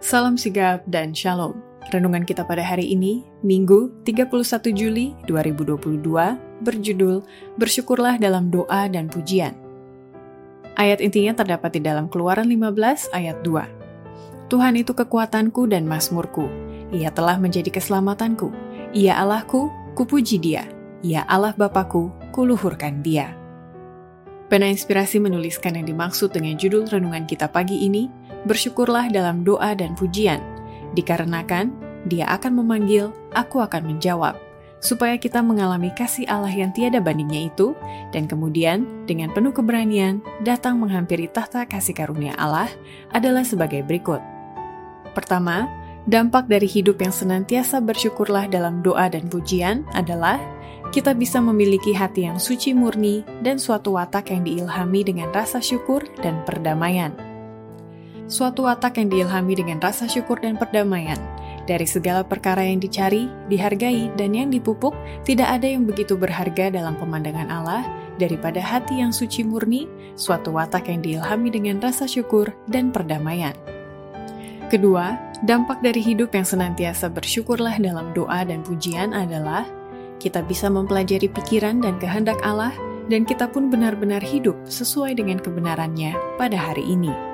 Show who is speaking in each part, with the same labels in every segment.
Speaker 1: Salam sigap dan shalom. Renungan kita pada hari ini, Minggu 31 Juli 2022, berjudul Bersyukurlah dalam doa dan pujian. Ayat intinya terdapat di dalam Keluaran 15 ayat 2. Tuhan itu kekuatanku dan masmurku. Ia telah menjadi keselamatanku. Ia Allahku, kupuji dia. Ia Allah Bapakku, kuluhurkan dia. Pena Inspirasi menuliskan yang dimaksud dengan judul renungan kita pagi ini, Bersyukurlah dalam doa dan pujian, dikarenakan dia akan memanggil, aku akan menjawab, supaya kita mengalami kasih Allah yang tiada bandingnya itu, dan kemudian dengan penuh keberanian datang menghampiri tahta kasih karunia Allah adalah sebagai berikut. Pertama, dampak dari hidup yang senantiasa bersyukurlah dalam doa dan pujian adalah kita bisa memiliki hati yang suci murni dan suatu watak yang diilhami dengan rasa syukur dan perdamaian. Suatu watak yang diilhami dengan rasa syukur dan perdamaian. Dari segala perkara yang dicari, dihargai, dan yang dipupuk, tidak ada yang begitu berharga dalam pemandangan Allah daripada hati yang suci murni, suatu watak yang diilhami dengan rasa syukur dan perdamaian. Kedua, dampak dari hidup yang senantiasa bersyukurlah dalam doa dan pujian adalah kita bisa mempelajari pikiran dan kehendak Allah, dan kita pun benar-benar hidup sesuai dengan kebenarannya pada hari ini.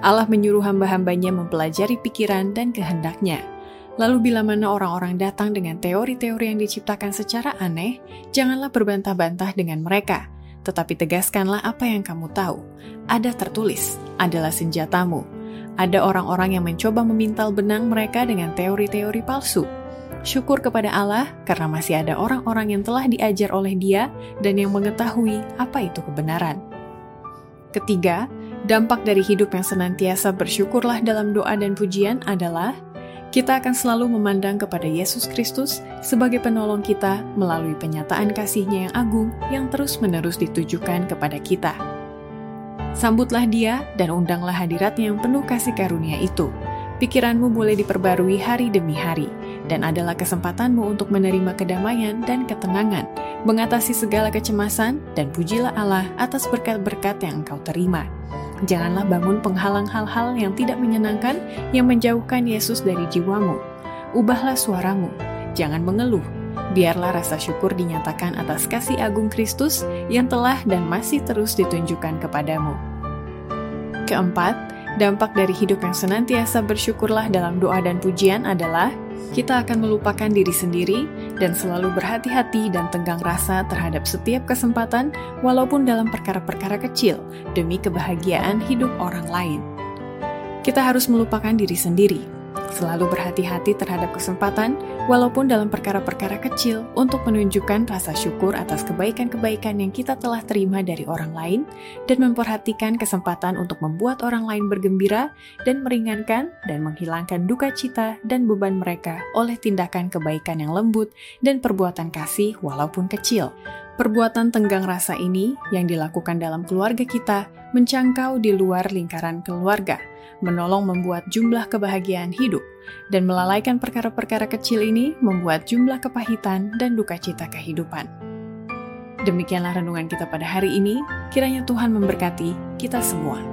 Speaker 1: Allah menyuruh hamba-hambanya mempelajari pikiran dan kehendaknya. Lalu bila mana orang-orang datang dengan teori-teori yang diciptakan secara aneh, janganlah berbantah-bantah dengan mereka, tetapi tegaskanlah apa yang kamu tahu. Ada tertulis, adalah senjatamu. Ada orang-orang yang mencoba memintal benang mereka dengan teori-teori palsu, Syukur kepada Allah karena masih ada orang-orang yang telah diajar oleh Dia dan yang mengetahui apa itu kebenaran. Ketiga, dampak dari hidup yang senantiasa bersyukurlah dalam doa dan pujian adalah kita akan selalu memandang kepada Yesus Kristus sebagai penolong kita melalui penyataan kasihnya yang agung yang terus-menerus ditujukan kepada kita. Sambutlah dia dan undanglah hadiratnya yang penuh kasih karunia itu. Pikiranmu boleh diperbarui hari demi hari, dan adalah kesempatanmu untuk menerima kedamaian dan ketenangan, mengatasi segala kecemasan, dan pujilah Allah atas berkat-berkat yang engkau terima. Janganlah bangun penghalang hal-hal yang tidak menyenangkan yang menjauhkan Yesus dari jiwamu. Ubahlah suaramu, jangan mengeluh. Biarlah rasa syukur dinyatakan atas kasih agung Kristus yang telah dan masih terus ditunjukkan kepadamu. Keempat, dampak dari hidup yang senantiasa bersyukurlah dalam doa dan pujian adalah kita akan melupakan diri sendiri dan selalu berhati-hati dan tenggang rasa terhadap setiap kesempatan, walaupun dalam perkara-perkara kecil, demi kebahagiaan hidup orang lain. Kita harus melupakan diri sendiri, selalu berhati-hati terhadap kesempatan, walaupun dalam perkara-perkara kecil, untuk menunjukkan rasa syukur atas kebaikan-kebaikan yang kita telah terima dari orang lain, dan memperhatikan kesempatan untuk membuat orang lain bergembira dan meringankan dan menghilangkan duka cita dan beban mereka oleh tindakan kebaikan yang lembut dan perbuatan kasih walaupun kecil. Perbuatan tenggang rasa ini yang dilakukan dalam keluarga kita mencangkau di luar lingkaran keluarga, menolong membuat jumlah kebahagiaan hidup, dan melalaikan perkara-perkara kecil ini membuat jumlah kepahitan dan duka cita kehidupan. Demikianlah renungan kita pada hari ini, kiranya Tuhan memberkati kita semua.